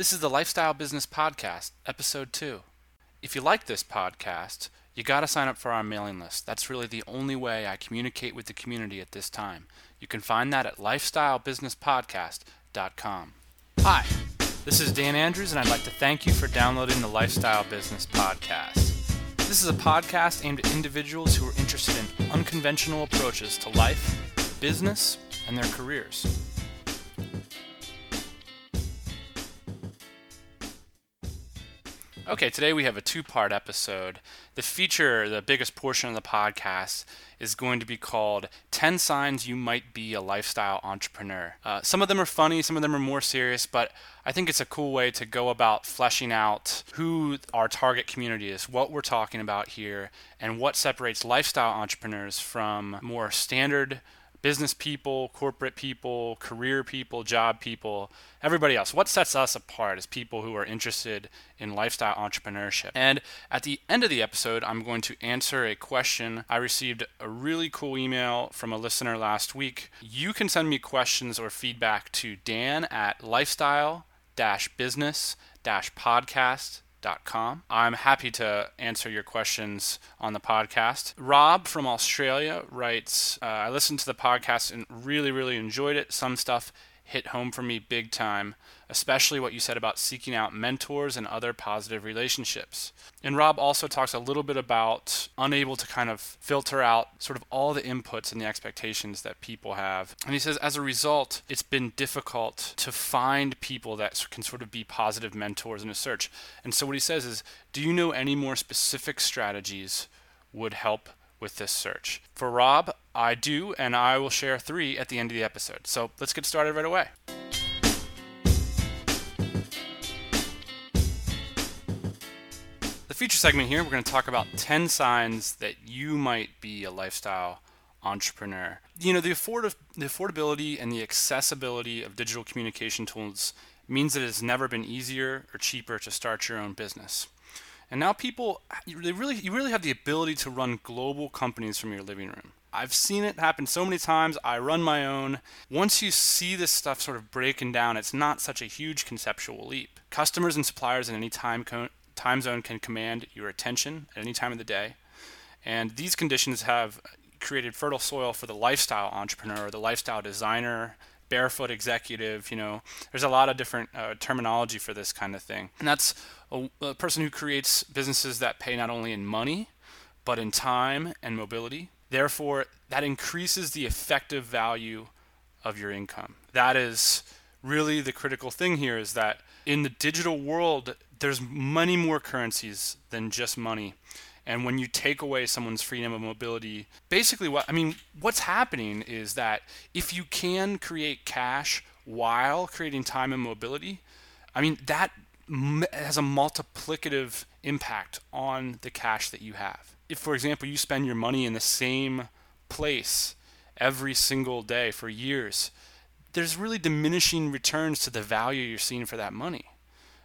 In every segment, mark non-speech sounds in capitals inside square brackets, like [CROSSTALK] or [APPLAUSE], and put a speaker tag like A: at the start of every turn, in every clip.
A: This is the Lifestyle Business Podcast, Episode 2. If you like this podcast, you got to sign up for our mailing list. That's really the only way I communicate with the community at this time. You can find that at lifestylebusinesspodcast.com. Hi, this is Dan Andrews, and I'd like to thank you for downloading the Lifestyle Business Podcast. This is a podcast aimed at individuals who are interested in unconventional approaches to life, business, and their careers. Okay, today we have a two part episode. The feature, the biggest portion of the podcast, is going to be called 10 Signs You Might Be a Lifestyle Entrepreneur. Uh, some of them are funny, some of them are more serious, but I think it's a cool way to go about fleshing out who our target community is, what we're talking about here, and what separates lifestyle entrepreneurs from more standard business people, corporate people, career people, job people, everybody else. What sets us apart as people who are interested in lifestyle entrepreneurship? And at the end of the episode, I'm going to answer a question. I received a really cool email from a listener last week. You can send me questions or feedback to dan at lifestyle business podcast I'm happy to answer your questions on the podcast. Rob from Australia writes uh, I listened to the podcast and really, really enjoyed it. Some stuff hit home for me big time, especially what you said about seeking out mentors and other positive relationships. And Rob also talks a little bit about unable to kind of filter out sort of all the inputs and the expectations that people have. And he says, as a result, it's been difficult to find people that can sort of be positive mentors in a search. And so what he says is, do you know any more specific strategies would help with this search. For Rob, I do, and I will share three at the end of the episode. So let's get started right away. Feature segment here, we're going to talk about 10 signs that you might be a lifestyle entrepreneur. You know, the, afford- the affordability and the accessibility of digital communication tools means that it's never been easier or cheaper to start your own business. And now people, they really, you really have the ability to run global companies from your living room. I've seen it happen so many times. I run my own. Once you see this stuff sort of breaking down, it's not such a huge conceptual leap. Customers and suppliers in any time, co- time zone can command your attention at any time of the day. And these conditions have created fertile soil for the lifestyle entrepreneur, the lifestyle designer, barefoot executive. You know, there's a lot of different uh, terminology for this kind of thing. And that's a, a person who creates businesses that pay not only in money, but in time and mobility. Therefore, that increases the effective value of your income. That is really the critical thing here is that in the digital world, there's many more currencies than just money. And when you take away someone's freedom of mobility, basically what I mean, what's happening is that if you can create cash while creating time and mobility, I mean that has a multiplicative impact on the cash that you have. If for example you spend your money in the same place every single day for years, there's really diminishing returns to the value you're seeing for that money.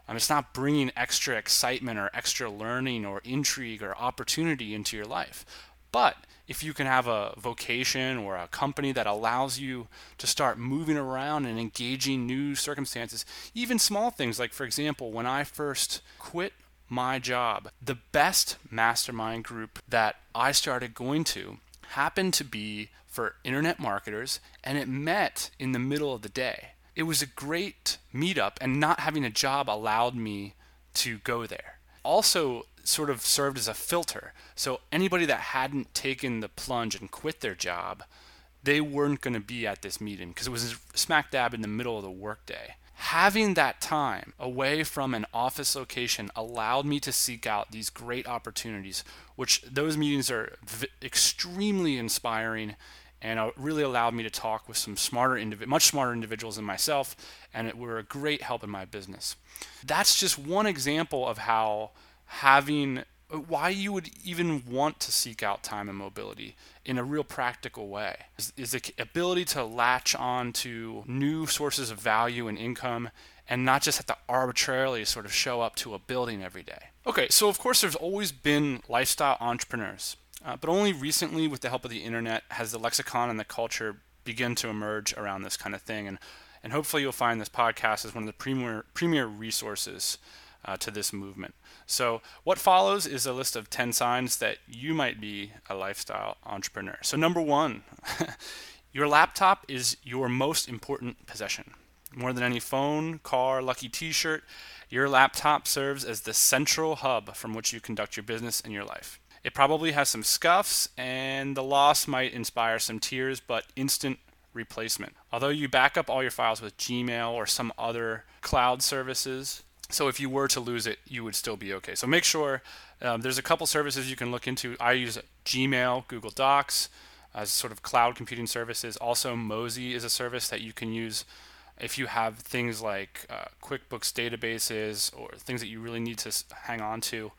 A: Um, it's not bringing extra excitement or extra learning or intrigue or opportunity into your life. But if you can have a vocation or a company that allows you to start moving around and engaging new circumstances, even small things like, for example, when I first quit my job, the best mastermind group that I started going to happened to be for internet marketers, and it met in the middle of the day it was a great meetup, and not having a job allowed me to go there. Also, sort of served as a filter. So, anybody that hadn't taken the plunge and quit their job, they weren't going to be at this meeting because it was smack dab in the middle of the workday. Having that time away from an office location allowed me to seek out these great opportunities, which those meetings are v- extremely inspiring and it really allowed me to talk with some smarter, much smarter individuals than myself, and it were a great help in my business. That's just one example of how having uh, why you would even want to seek out time and mobility in a real practical way is, is the ability to latch on to new sources of value and income and not just have to arbitrarily sort of show up to a building every day. Okay, so of course there's always been lifestyle entrepreneurs. Uh, but only recently, with the help of the internet, has the lexicon and the culture begin to emerge around this kind of thing. And And hopefully, you'll find this podcast as one of the premier, premier resources uh, to this movement. So, what follows is a list of 10 signs that you might be a lifestyle entrepreneur. So, number one, [LAUGHS] your laptop is your most important possession. More than any phone, car, lucky t shirt, your laptop serves as the central hub from which you conduct your business and your life. It probably has some scuffs, and the loss might inspire some tears, but instant replacement. Although you back up all your files with Gmail or some other cloud services, so if you were to lose it, you would still be okay. So make sure um, there's a couple services you can look into. I use Gmail, Google Docs as sort of cloud computing services. Also, Mozy is a service that you can use if you have things like uh, QuickBooks databases or things that you really need to hang on to.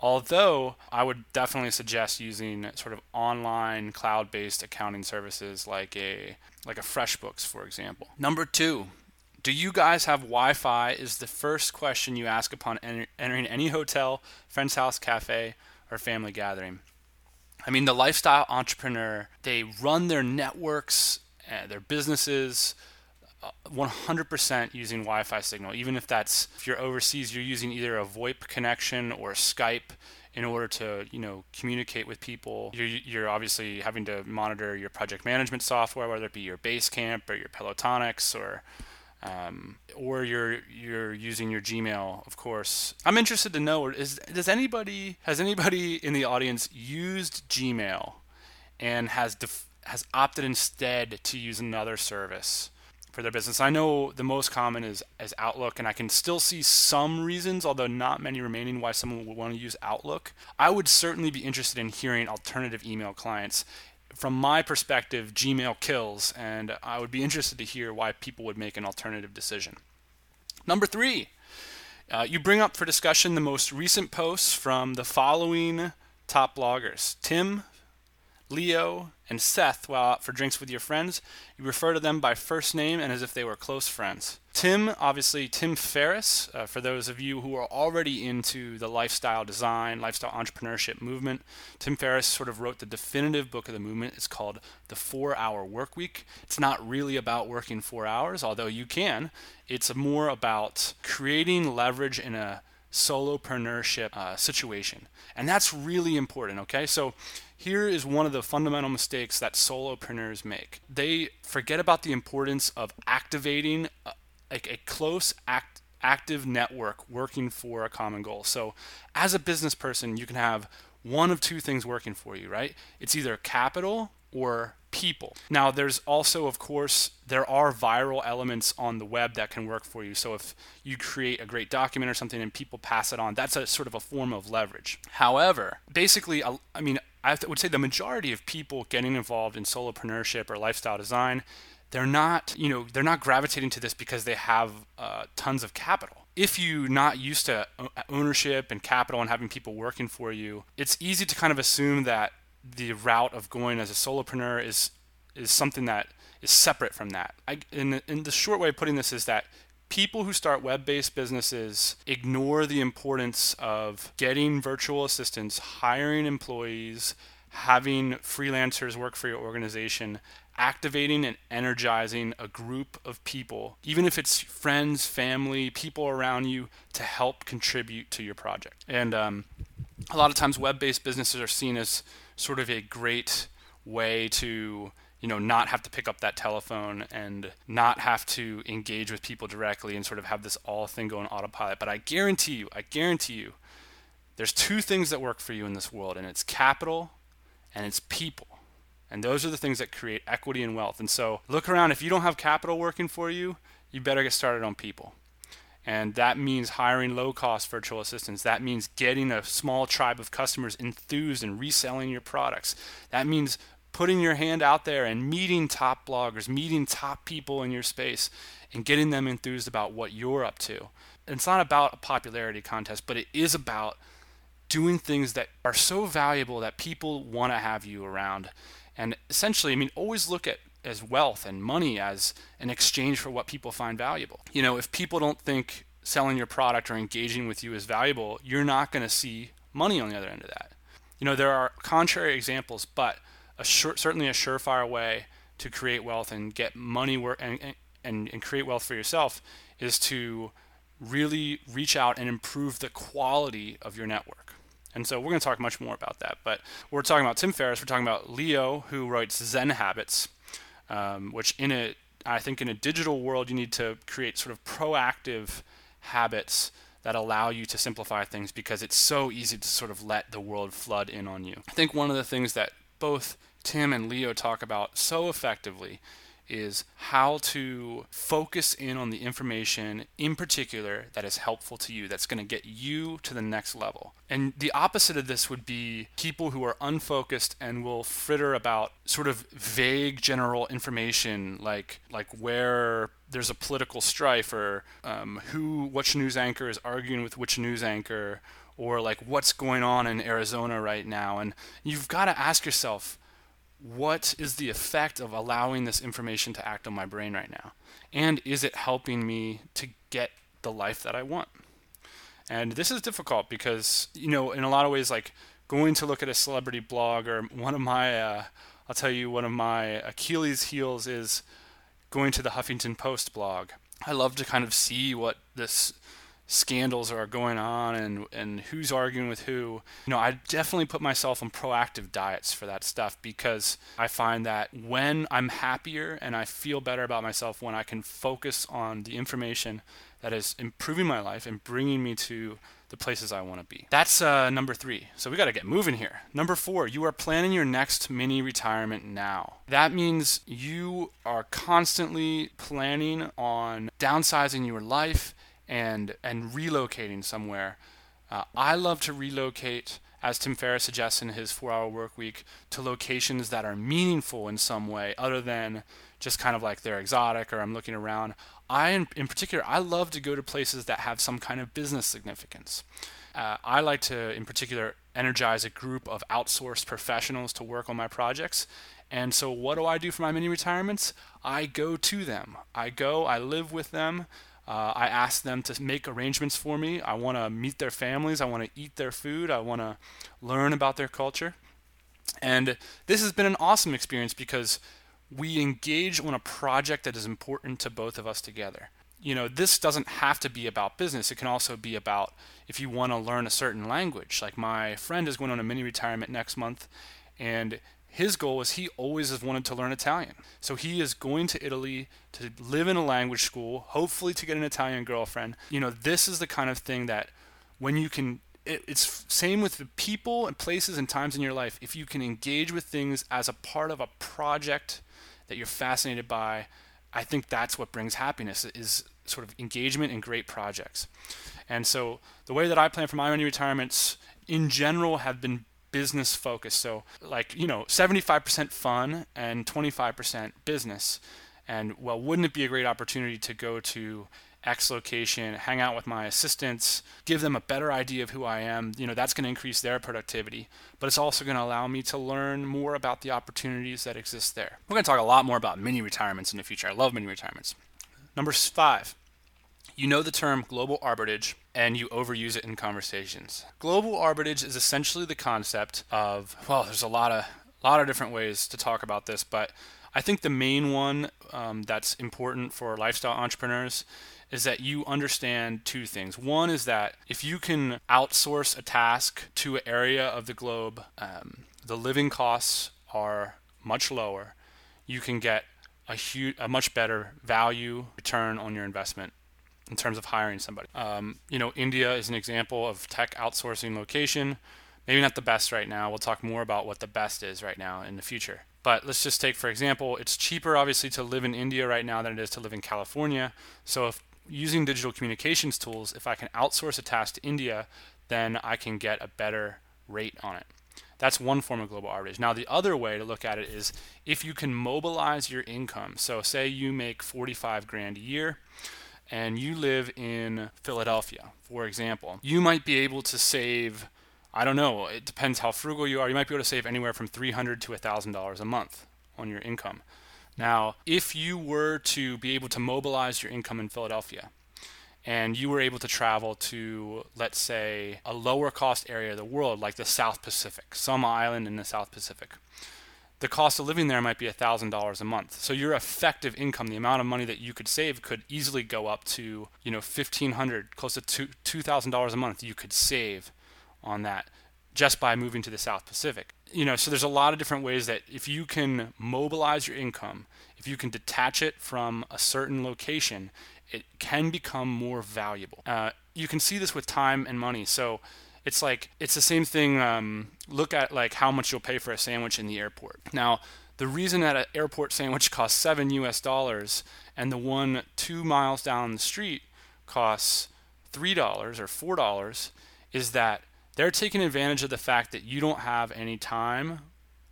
A: Although I would definitely suggest using sort of online cloud-based accounting services like a like a FreshBooks, for example. Number two, do you guys have Wi-Fi? Is the first question you ask upon entering any hotel, friend's house, cafe, or family gathering. I mean, the lifestyle entrepreneur, they run their networks, uh, their businesses 100% using Wi-Fi signal. Even if that's if you're overseas, you're using either a VoIP connection or Skype in order to you know communicate with people. You're, you're obviously having to monitor your project management software, whether it be your Basecamp or your Pelotonics or um, or you're you're using your Gmail, of course. I'm interested to know is does anybody has anybody in the audience used Gmail and has def, has opted instead to use another service? For their business. I know the most common is is Outlook, and I can still see some reasons, although not many remaining, why someone would want to use Outlook. I would certainly be interested in hearing alternative email clients. From my perspective, Gmail kills, and I would be interested to hear why people would make an alternative decision. Number three, uh, you bring up for discussion the most recent posts from the following top bloggers Tim Leo, and Seth while out for drinks with your friends, you refer to them by first name and as if they were close friends. Tim, obviously, Tim Ferriss, uh, for those of you who are already into the lifestyle design, lifestyle entrepreneurship movement, Tim Ferriss sort of wrote the definitive book of the movement. It's called The Four Hour Work Week. It's not really about working four hours, although you can. It's more about creating leverage in a solopreneurship uh, situation. And that's really important, okay? So here is one of the fundamental mistakes that solopreneurs make. They forget about the importance of activating a, like a close act, active network working for a common goal. So, as a business person, you can have one of two things working for you, right? It's either capital or people. Now, there's also, of course, there are viral elements on the web that can work for you. So if you create a great document or something and people pass it on, that's a sort of a form of leverage. However, basically, I mean, I would say the majority of people getting involved in solopreneurship or lifestyle design, they're not, you know, they're not gravitating to this because they have uh, tons of capital. If you're not used to ownership and capital and having people working for you, it's easy to kind of assume that the route of going as a solopreneur is is something that is separate from that. I, in the short way of putting this is that people who start web-based businesses ignore the importance of getting virtual assistants, hiring employees, having freelancers work for your organization, activating and energizing a group of people, even if it's friends, family, people around you, to help contribute to your project. And um, a lot of times, web-based businesses are seen as sort of a great way to you know not have to pick up that telephone and not have to engage with people directly and sort of have this all thing go on autopilot but i guarantee you i guarantee you there's two things that work for you in this world and it's capital and it's people and those are the things that create equity and wealth and so look around if you don't have capital working for you you better get started on people and that means hiring low cost virtual assistants. That means getting a small tribe of customers enthused and reselling your products. That means putting your hand out there and meeting top bloggers, meeting top people in your space, and getting them enthused about what you're up to. And it's not about a popularity contest, but it is about doing things that are so valuable that people want to have you around. And essentially, I mean, always look at as wealth and money as an exchange for what people find valuable. You know, if people don't think selling your product or engaging with you is valuable, you're not going to see money on the other end of that. You know, there are contrary examples, but a sure, certainly a surefire way to create wealth and get money and, and, and, and create wealth for yourself is to really reach out and improve the quality of your network. And so we're going to talk much more about that. But we're talking about Tim Ferriss. We're talking about Leo, who writes Zen Habits, um, which in a I think in a digital world you need to create sort of proactive habits that allow you to simplify things because it's so easy to sort of let the world flood in on you. I think one of the things that both Tim and Leo talk about so effectively is how to focus in on the information in particular that is helpful to you, that's going to get you to the next level. And the opposite of this would be people who are unfocused and will fritter about sort of vague general information like like where there's a political strife or um, who which news anchor is arguing with which news anchor or like what's going on in Arizona right now. And you've got to ask yourself, what is the effect of allowing this information to act on my brain right now? And is it helping me to get the life that I want? And this is difficult because, you know, in a lot of ways, like going to look at a celebrity blog or one of my, uh, I'll tell you, one of my Achilles heels is going to the Huffington Post blog. I love to kind of see what this scandals are going on and and who's arguing with who. You know, I definitely put myself on proactive diets for that stuff because I find that when I'm happier and I feel better about myself when I can focus on the information that is improving my life and bringing me to the places I want to be. That's uh, number three. So we got to get moving here. Number four, you are planning your next mini retirement now. That means you are constantly planning on downsizing your life and and relocating somewhere. Uh, I love to relocate, as Tim Ferriss suggests in his four-hour work week, to locations that are meaningful in some way, other than just kind of like they're exotic or I'm looking around. I, in, in particular, I love to go to places that have some kind of business significance. Uh, I like to, in particular, energize a group of outsourced professionals to work on my projects. And so, what do I do for my mini retirements? I go to them. I go, I live with them. Uh, I ask them to make arrangements for me. I want to meet their families. I want to eat their food. I want to learn about their culture. And this has been an awesome experience because we engage on a project that is important to both of us together. You know, this doesn't have to be about business. It can also be about if you want to learn a certain language. Like my friend is going on a mini retirement next month, and his goal was he always has wanted to learn Italian. So he is going to Italy to live in a language school, hopefully to get an Italian girlfriend. You know, this is the kind of thing that when you can it, it's same with the people and places and times in your life. If you can engage with things as a part of a project that you're fascinated by, I think that's what brings happiness is sort of engagement in great projects. And so the way that I plan for my own retirements in general have been business focus. So, like, you know, 75% fun and 25% business. And, well, wouldn't it be a great opportunity to go to X location, hang out with my assistants, give them a better idea of who I am? You know, that's going to increase their productivity, but it's also going to allow me to learn more about the opportunities that exist there. We're going to talk a lot more about mini retirements in the future. I love mini retirements. Number five, you know the term global arbitrage and you overuse it in conversations. Global arbitrage is essentially the concept of well, there's a lot of lot of different ways to talk about this, but I think the main one um, that's important for lifestyle entrepreneurs is that you understand two things. One is that if you can outsource a task to an area of the globe, um, the living costs are much lower. You can get a huge, a much better value return on your investment in terms of hiring somebody. Um, you know, India is an example of tech outsourcing location. Maybe not the best right now. We'll talk more about what the best is right now in the future. But let's just take, for example, it's cheaper obviously to live in India right now than it is to live in California. So if using digital communications tools, if I can outsource a task to India, then I can get a better rate on it. That's one form of global arbitrage. Now, the other way to look at it is if you can mobilize your income. So, say you make 45 grand a year, and you live in Philadelphia, for example, you might be able to save, I don't know, it depends how frugal you are, you might be able to save anywhere from $300 to $1,000 a month on your income. Now, if you were to be able to mobilize your income in Philadelphia, and you were able to travel to, let's say, a lower cost area of the world, like the South Pacific, some island in the South Pacific, the cost of living there might be $1000 a month. So your effective income the amount of money that you could save could easily go up to you know 1500 close to $2000 a month you could save on that just by moving to the south pacific. You know so there's a lot of different ways that if you can mobilize your income if you can detach it from a certain location it can become more valuable. Uh, you can see this with time and money. So it's like it's the same thing. Um, look at like how much you'll pay for a sandwich in the airport. Now, the reason that an airport sandwich costs seven U.S. dollars and the one two miles down the street costs three dollars or four dollars is that they're taking advantage of the fact that you don't have any time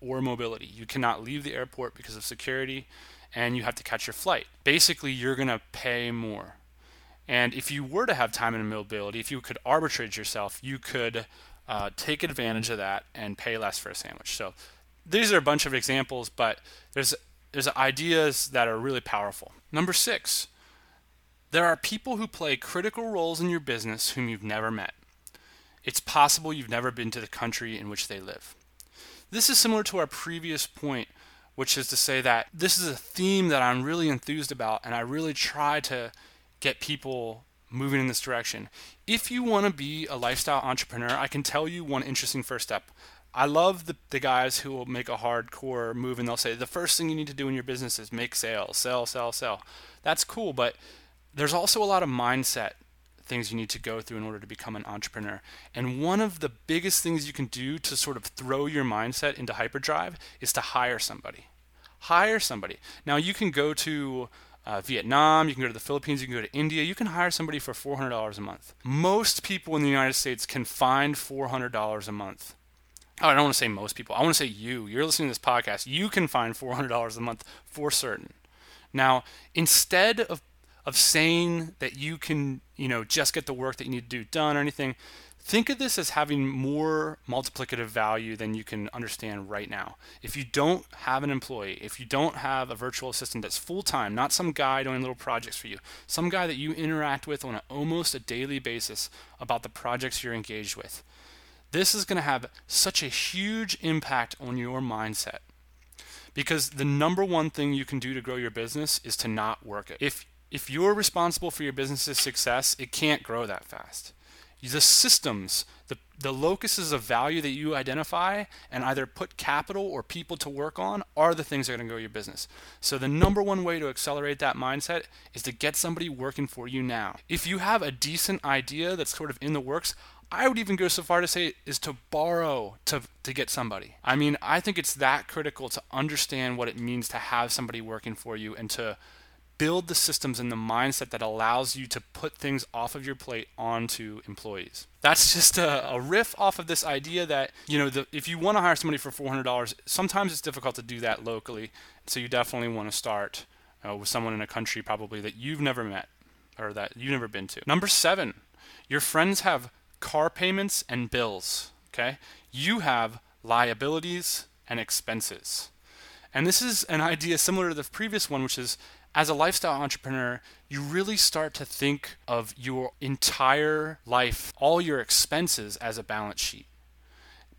A: or mobility. You cannot leave the airport because of security and you have to catch your flight. Basically, you're going to pay more. And if you were to have time and mobility, if you could arbitrage yourself, you could uh, take advantage of that and pay less for a sandwich. So these are a bunch of examples, but there's there's ideas that are really powerful. Number six, there are people who play critical roles in your business whom you've never met. It's possible you've never been to the country in which they live. This is similar to our previous point, which is to say that this is a theme that I'm really enthused about, and I really try to get people moving in this direction. If you want to be a lifestyle entrepreneur, I can tell you one interesting first step. I love the, the guys who will make a hardcore move and they'll say the first thing you need to do in your business is make sales, sell, sell, sell. That's cool, but there's also a lot of mindset things you need to go through in order to become an entrepreneur. And one of the biggest things you can do to sort of throw your mindset into hyperdrive is to hire somebody. Hire somebody. Now you can go to uh, Vietnam, you can go to the Philippines, you can go to India. You can hire somebody for $400 a month. Most people in the United States can find $400 a month. Oh, I don't want to say most people. I want to say you. You're listening to this podcast. You can find $400 a month for certain. Now, instead of of saying that you can, you know, just get the work that you need to do done or anything, Think of this as having more multiplicative value than you can understand right now. If you don't have an employee, if you don't have a virtual assistant that's full time, not some guy doing little projects for you, some guy that you interact with on a, almost a daily basis about the projects you're engaged with, this is going to have such a huge impact on your mindset. Because the number one thing you can do to grow your business is to not work it. If if you're responsible for your business's success, it can't grow that fast the systems, the, the locuses of value that you identify and either put capital or people to work on are the things that are going to grow your business. So, the number one way to accelerate that mindset is to get somebody working for you now. If you have a decent idea that's sort of in the works, I would even go so far to say is to borrow to, to get somebody. I mean, I think it's that critical to understand what it means to have somebody working for you and to build the systems and the mindset that allows you to put things off of your plate onto employees. That's just a, a riff off of this idea that, you know, the, if you want to hire somebody for $400, sometimes it's difficult to do that locally. So you definitely want to start uh, with someone in a country probably that you've never met or that you've never been to. Number seven, your friends have car payments and bills. Okay. You have liabilities and expenses. And this is an idea similar to the previous one, which is as a lifestyle entrepreneur, you really start to think of your entire life, all your expenses as a balance sheet.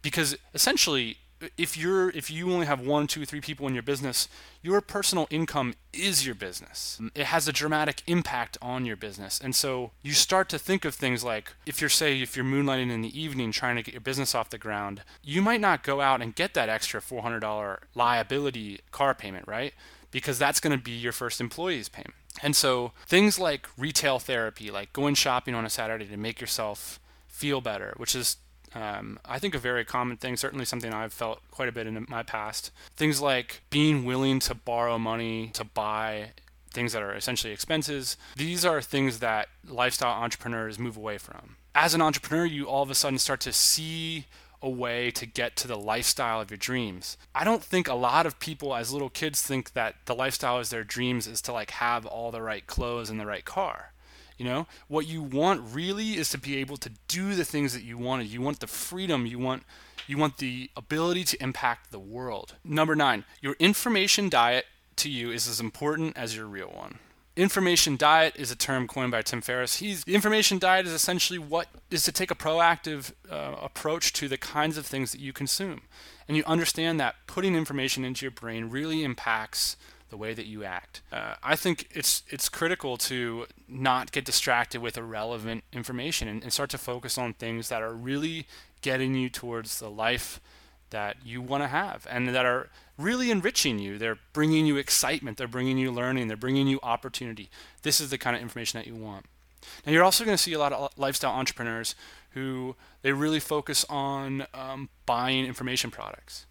A: Because essentially, if you're if you only have one, two, three people in your business, your personal income is your business. It has a dramatic impact on your business. And so you start to think of things like if you're say if you're moonlighting in the evening trying to get your business off the ground, you might not go out and get that extra $400 liability car payment, right? Because that's going to be your first employee's payment. And so things like retail therapy, like going shopping on a Saturday to make yourself feel better, which is um, I think a very common thing, certainly something I've felt quite a bit in my past. Things like being willing to borrow money to buy things that are essentially expenses. These are things that lifestyle entrepreneurs move away from. As an entrepreneur, you all of a sudden start to see a way to get to the lifestyle of your dreams. I don't think a lot of people as little kids think that the lifestyle is their dreams is to like have all the right clothes and the right car. You know, what you want really is to be able to do the things that you wanted. You want the freedom, you want you want the ability to impact the world. Number 9, your information diet to you is as important as your real one. Information diet is a term coined by Tim Ferriss. He's information diet is essentially what is to take a proactive uh, approach to the kinds of things that you consume, and you understand that putting information into your brain really impacts the way that you act. Uh, I think it's it's critical to not get distracted with irrelevant information and, and start to focus on things that are really getting you towards the life that you want to have and that are really enriching you. They're bringing you excitement, they're bringing you learning, they're bringing you opportunity. This is the kind of information that you want. Now, you're also going to see a lot of lifestyle entrepreneurs who they really focus on um, buying information products.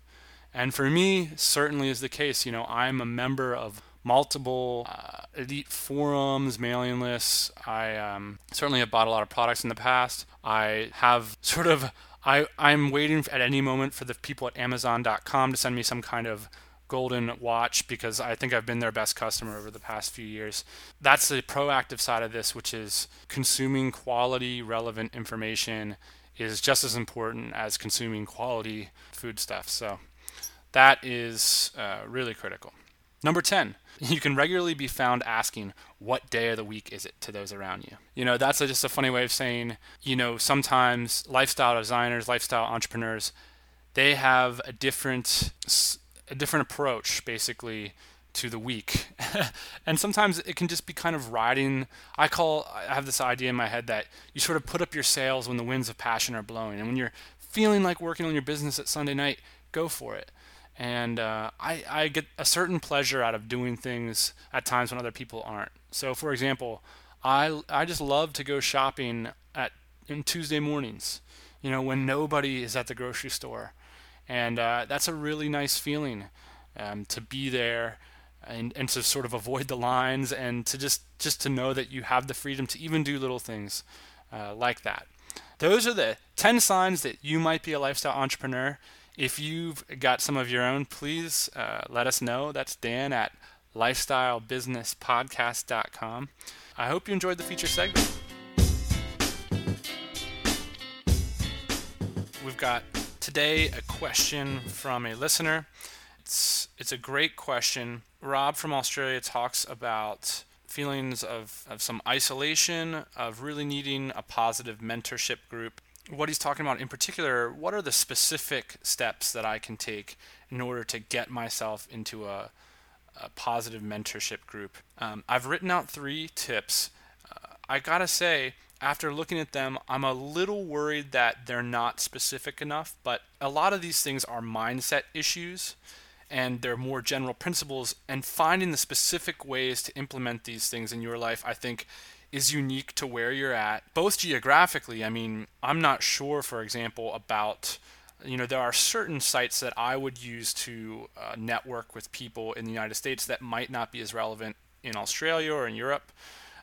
A: And for me, certainly is the case. You know, I'm a member of multiple uh, elite forums, mailing lists. I um, certainly have bought a lot of products in the past. I have sort of I, I'm waiting at any moment for the people at Amazon.com to send me some kind of golden watch because I think I've been their best customer over the past few years. That's the proactive side of this, which is consuming quality, relevant information is just as important as consuming quality food stuff. So that is uh, really critical. Number 10, [LAUGHS] you can regularly be found asking, What day of the week is it to those around you? You know, that's a, just a funny way of saying, you know, sometimes lifestyle designers, lifestyle entrepreneurs, they have a different, a different approach basically to the week. [LAUGHS] and sometimes it can just be kind of riding. I call, I have this idea in my head that you sort of put up your sails when the winds of passion are blowing. And when you're feeling like working on your business at Sunday night, go for it and uh, I, I get a certain pleasure out of doing things at times when other people aren't. So, for example, I, I just love to go shopping at in Tuesday mornings, you know, when nobody is at the grocery store, and uh, that's a really nice feeling um, to be there and, and to sort of avoid the lines and to just just to know that you have the freedom to even do little things uh, like that. Those are the 10 signs that you might be a lifestyle entrepreneur. If you've got some of your own, please uh, let us know. That's Dan at lifestylebusinesspodcast.com. I hope you enjoyed the feature segment. We've got today a question from a listener. It's, it's a great question. Rob from Australia talks about feelings of, of some isolation, of really needing a positive mentorship group what he's talking about in particular, what are the specific steps that I can take in order to get myself into a, a positive mentorship group? Um, I've written out three tips. Uh, I gotta say, after looking at them, I'm a little worried that they're not specific enough, but a lot of these things are mindset issues and they're more general principles. And finding the specific ways to implement these things in your life, I think, is unique to where you're at, both geographically. I mean, I'm not sure, for example, about you know there are certain sites that I would use to uh, network with people in the United States that might not be as relevant in Australia or in Europe.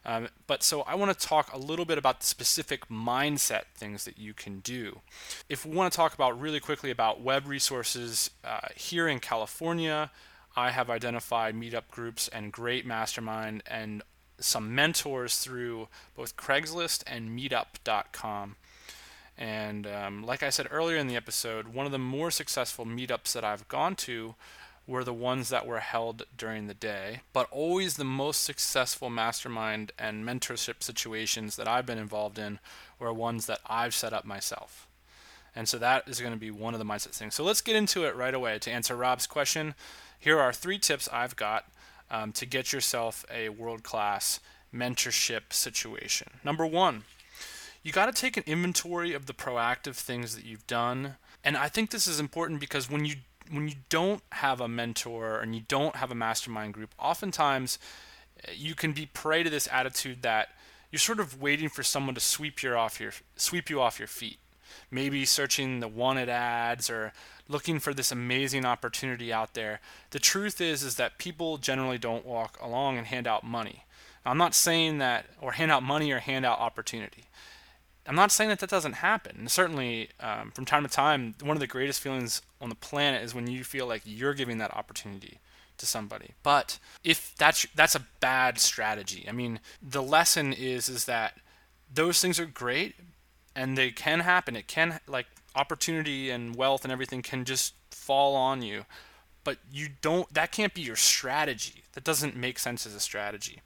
A: Um, but so I want to talk a little bit about the specific mindset things that you can do. If we want to talk about really quickly about web resources uh, here in California, I have identified meetup groups and great mastermind and some mentors through both Craigslist and Meetup.com. And um, like I said earlier in the episode, one of the more successful meetups that I've gone to were the ones that were held during the day. But always the most successful mastermind and mentorship situations that I've been involved in were ones that I've set up myself. And so that is going to be one of the mindset things. So let's get into it right away. To answer Rob's question, here are three tips I've got um, to get yourself a world class mentorship situation. Number one, you got to take an inventory of the proactive things that you've done. And I think this is important because when you when you don't have a mentor and you don't have a mastermind group, oftentimes eh, you can be prey to this attitude that you're sort of waiting for someone to sweep you off your sweep you off your feet. Maybe searching the wanted ads or looking for this amazing opportunity out there. The truth is is that people generally don't walk along and hand out money. I'm not saying that or hand out money or hand out opportunity. I'm not saying that that doesn't happen. And certainly, um, from time to time, one of the greatest feelings on the planet is when you feel like you're giving that opportunity to somebody. But if that's that's a bad strategy. I mean, the lesson is is that those things are great and they can happen. It can like opportunity and wealth and everything can just fall on you. but you don't that can't be your strategy. That doesn't make sense as a strategy.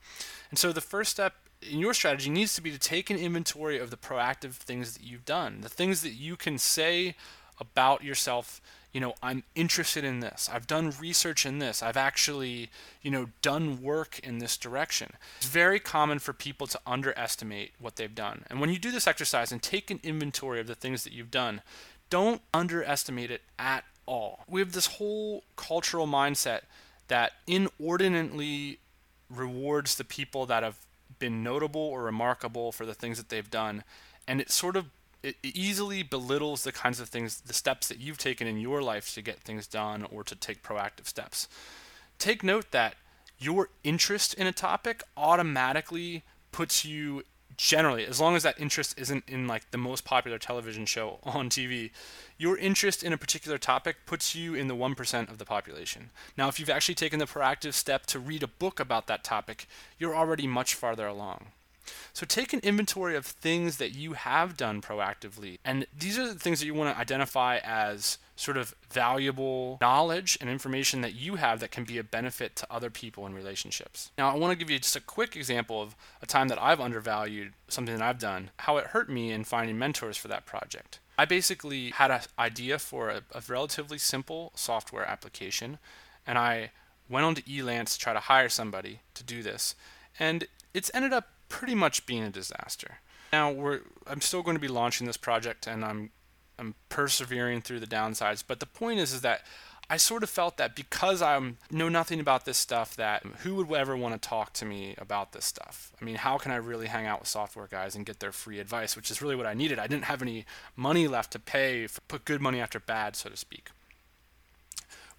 A: And so the first step in your strategy needs to be to take an inventory of the proactive things that you've done, the things that you can say about yourself you know i'm interested in this. I've done research in this. I've actually you know done work in this direction. It's very common for people to underestimate what they've done. And when you do this exercise and take an inventory of the things that you've done don't underestimate it at all. We have this whole cultural mindset that inordinately rewards the people that have been notable or remarkable for the things that they've done. And it sort of it easily belittles the kinds of things, the steps that you've taken in your life to get things done or to take proactive steps. Take note that your interest in a topic automatically puts you generally as long as that interest isn't in like the most popular television show [LAUGHS] on TV your interest in a particular topic puts you in the 1% of the population now if you've actually taken the proactive step to read a book about that topic you're already much farther along so take an inventory of things that you have done proactively. And these are the things that you want to identify as sort of valuable knowledge and information that you have that can be a benefit to other people in relationships. Now, I want to give you just a quick example of a time that I've undervalued something that I've done, how it hurt me in finding mentors for that project. I basically had an idea for a, a relatively simple software application, and I went on to Elance to try to hire somebody to do this. And it's ended up pretty much being a disaster. Now we're I'm still going to be launching this project and I'm I'm persevering through the downsides, but the point is is that I sort of felt that because I know nothing about this stuff, that who would ever want to talk to me about this stuff? I mean, how can I really hang out with software guys and get their free advice, which is really what I needed. I didn't have any money left to pay, for, put good money after bad, so to speak.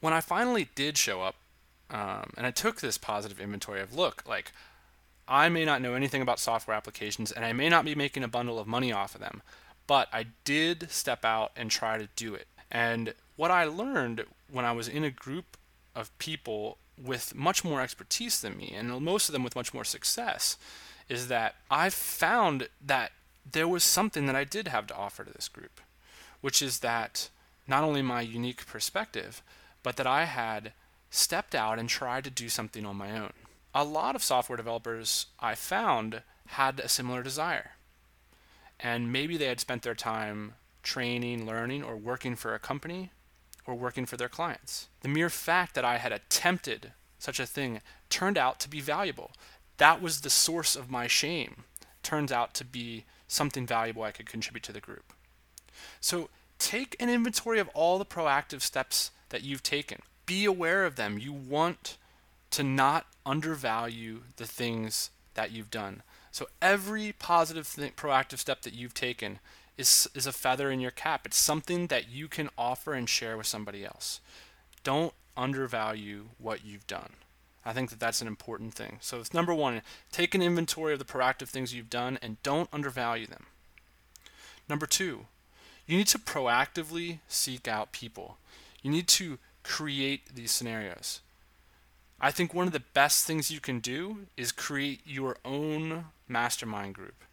A: When I finally did show up, um, and I took this positive inventory of, look, like I may not know anything about software applications and I may not be making a bundle of money off of them, but I did step out and try to do it. And what I learned when I was in a group of people with much more expertise than me, and most of them with much more success, is that I found that there was something that I did have to offer to this group, which is that not only my unique perspective, but that I had stepped out and tried to do something on my own a lot of software developers I found had a similar desire. And maybe they had spent their time training, learning, or working for a company or working for their clients. The mere fact that I had attempted such a thing turned out to be valuable. That was the source of my shame. Turns out to be something valuable I could contribute to the group. So take an inventory of all the proactive steps that you've taken. Be aware of them. You want to not undervalue the things that you've done. So every positive thing, proactive step that you've taken is is a feather in your cap. It's something that you can offer and share with somebody else. Don't undervalue what you've done. I think that that's an important thing. So it's number 1, take an inventory of the proactive things you've done and don't undervalue them. Number 2, you need to proactively seek out people. You need to create these scenarios. I think one of the best things you can do is create your own mastermind group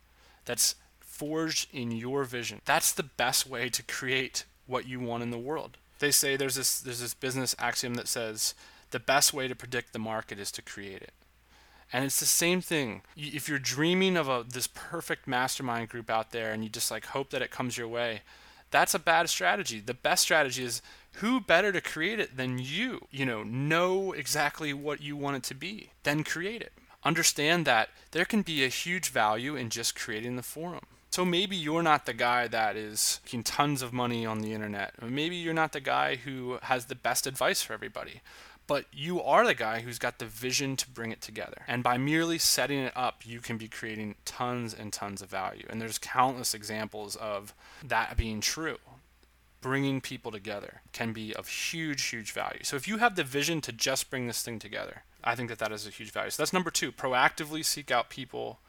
A: that's forged in your vision. That's the best way to create what you want in the world. They say there's this there's this business axiom that says the best way to predict the market is to create it. And it's the same thing. If you're dreaming of a this perfect mastermind group out there and you just like hope that it comes your way, that's a bad strategy. The best strategy is who better to create it than you? You know, know exactly what you want it to be, then create it. Understand that there can be a huge value in just creating the forum. So maybe you're not the guy that is making tons of money on the internet. Maybe you're not the guy who has the best advice for everybody. But you are the guy who's got the vision to bring it together. And by merely setting it up, you can be creating tons and tons of value. And there's countless examples of that being true bringing people together can be of huge, huge value. So if you have the vision to just bring this thing together, I think that that is a huge value. So that's number two. Proactively seek out people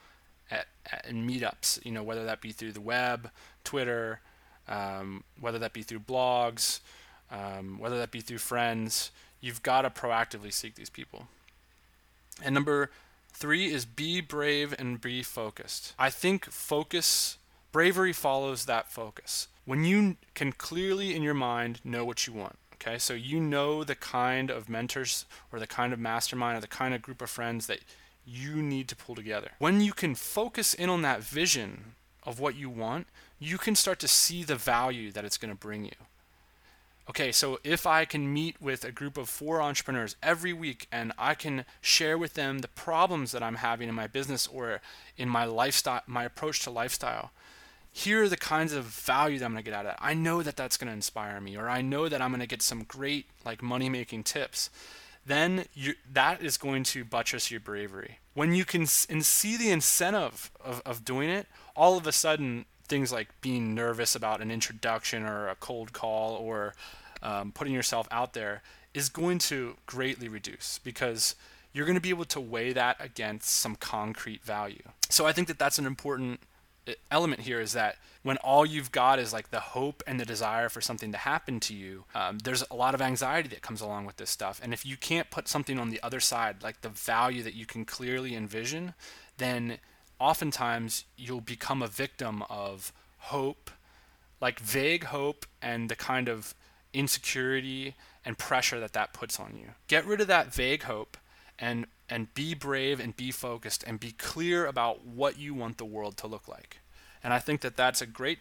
A: at, at in meetups. You know, whether that be through the web, Twitter, um, whether that be through blogs, um, whether that be through friends. You've got to proactively seek these people. And number three is be brave and be focused. I think focus, bravery follows that focus when you can clearly in your mind know what you want, Okay, so you know the kind of mentors or the kind of mastermind or the kind of group of friends that you need to pull together. When you can focus in on that vision of what you want, you can start to see the value that it's going to bring you. Okay, so if I can meet with a group of four entrepreneurs every week and I can share with them the problems that I'm having in my business or in my lifestyle, my approach to lifestyle, here are the kinds of value that I'm going to get out of it. I know that that's going to inspire me, or I know that I'm going to get some great like money making tips. Then you, that is going to buttress your bravery. When you can and see the incentive of, of doing it, all of a sudden things like being nervous about an introduction or a cold call or um, putting yourself out there is going to greatly reduce because you're going to be able to weigh that against some concrete value. So I think that that's an important element here is that when all you've got is like the hope and the desire for something to happen to you, um, there's a lot of anxiety that comes along with this stuff. And if you can't put something on the other side, like the value that you can clearly envision, then oftentimes you'll become a victim of hope, like vague hope, and the kind of insecurity and pressure that that puts on you. Get rid of that vague hope and and be brave and be focused and be clear about what you want the world to look like. And I think that that's a great.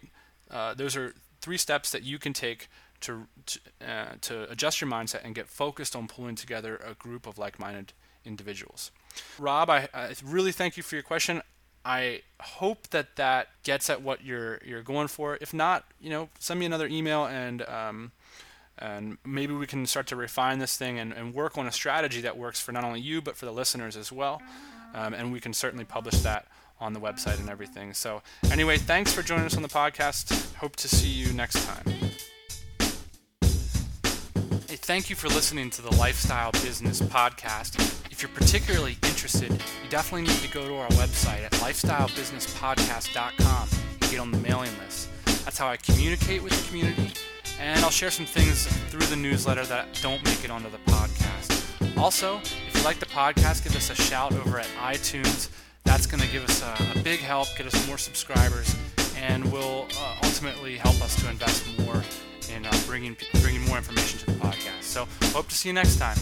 A: Uh, those are three steps that you can take to to, uh, to adjust your mindset and get focused on pulling together a group of like-minded individuals. Rob, I, I really thank you for your question. I hope that that gets at what you're you're going for. If not, you know, send me another email and um, and maybe we can start to refine this thing and, and, work on a strategy that works for not only you but for the listeners as well. Um, and we can certainly publish that on the website and everything. So anyway thanks for joining us on the podcast. Hope to see you next time thank you for listening to the lifestyle business podcast if you're particularly interested you definitely need to go to our website at lifestylebusinesspodcast.com and get on the mailing list that's how i communicate with the community and I'll share some things through the newsletter that don't make it onto the podcast. Also, if you like the podcast, give us a shout over at iTunes. That's going to give us a, a, big help, get us more subscribers, and will uh, ultimately help us to invest more in uh, bringing bringing more information to the podcast. So, hope to see you next time.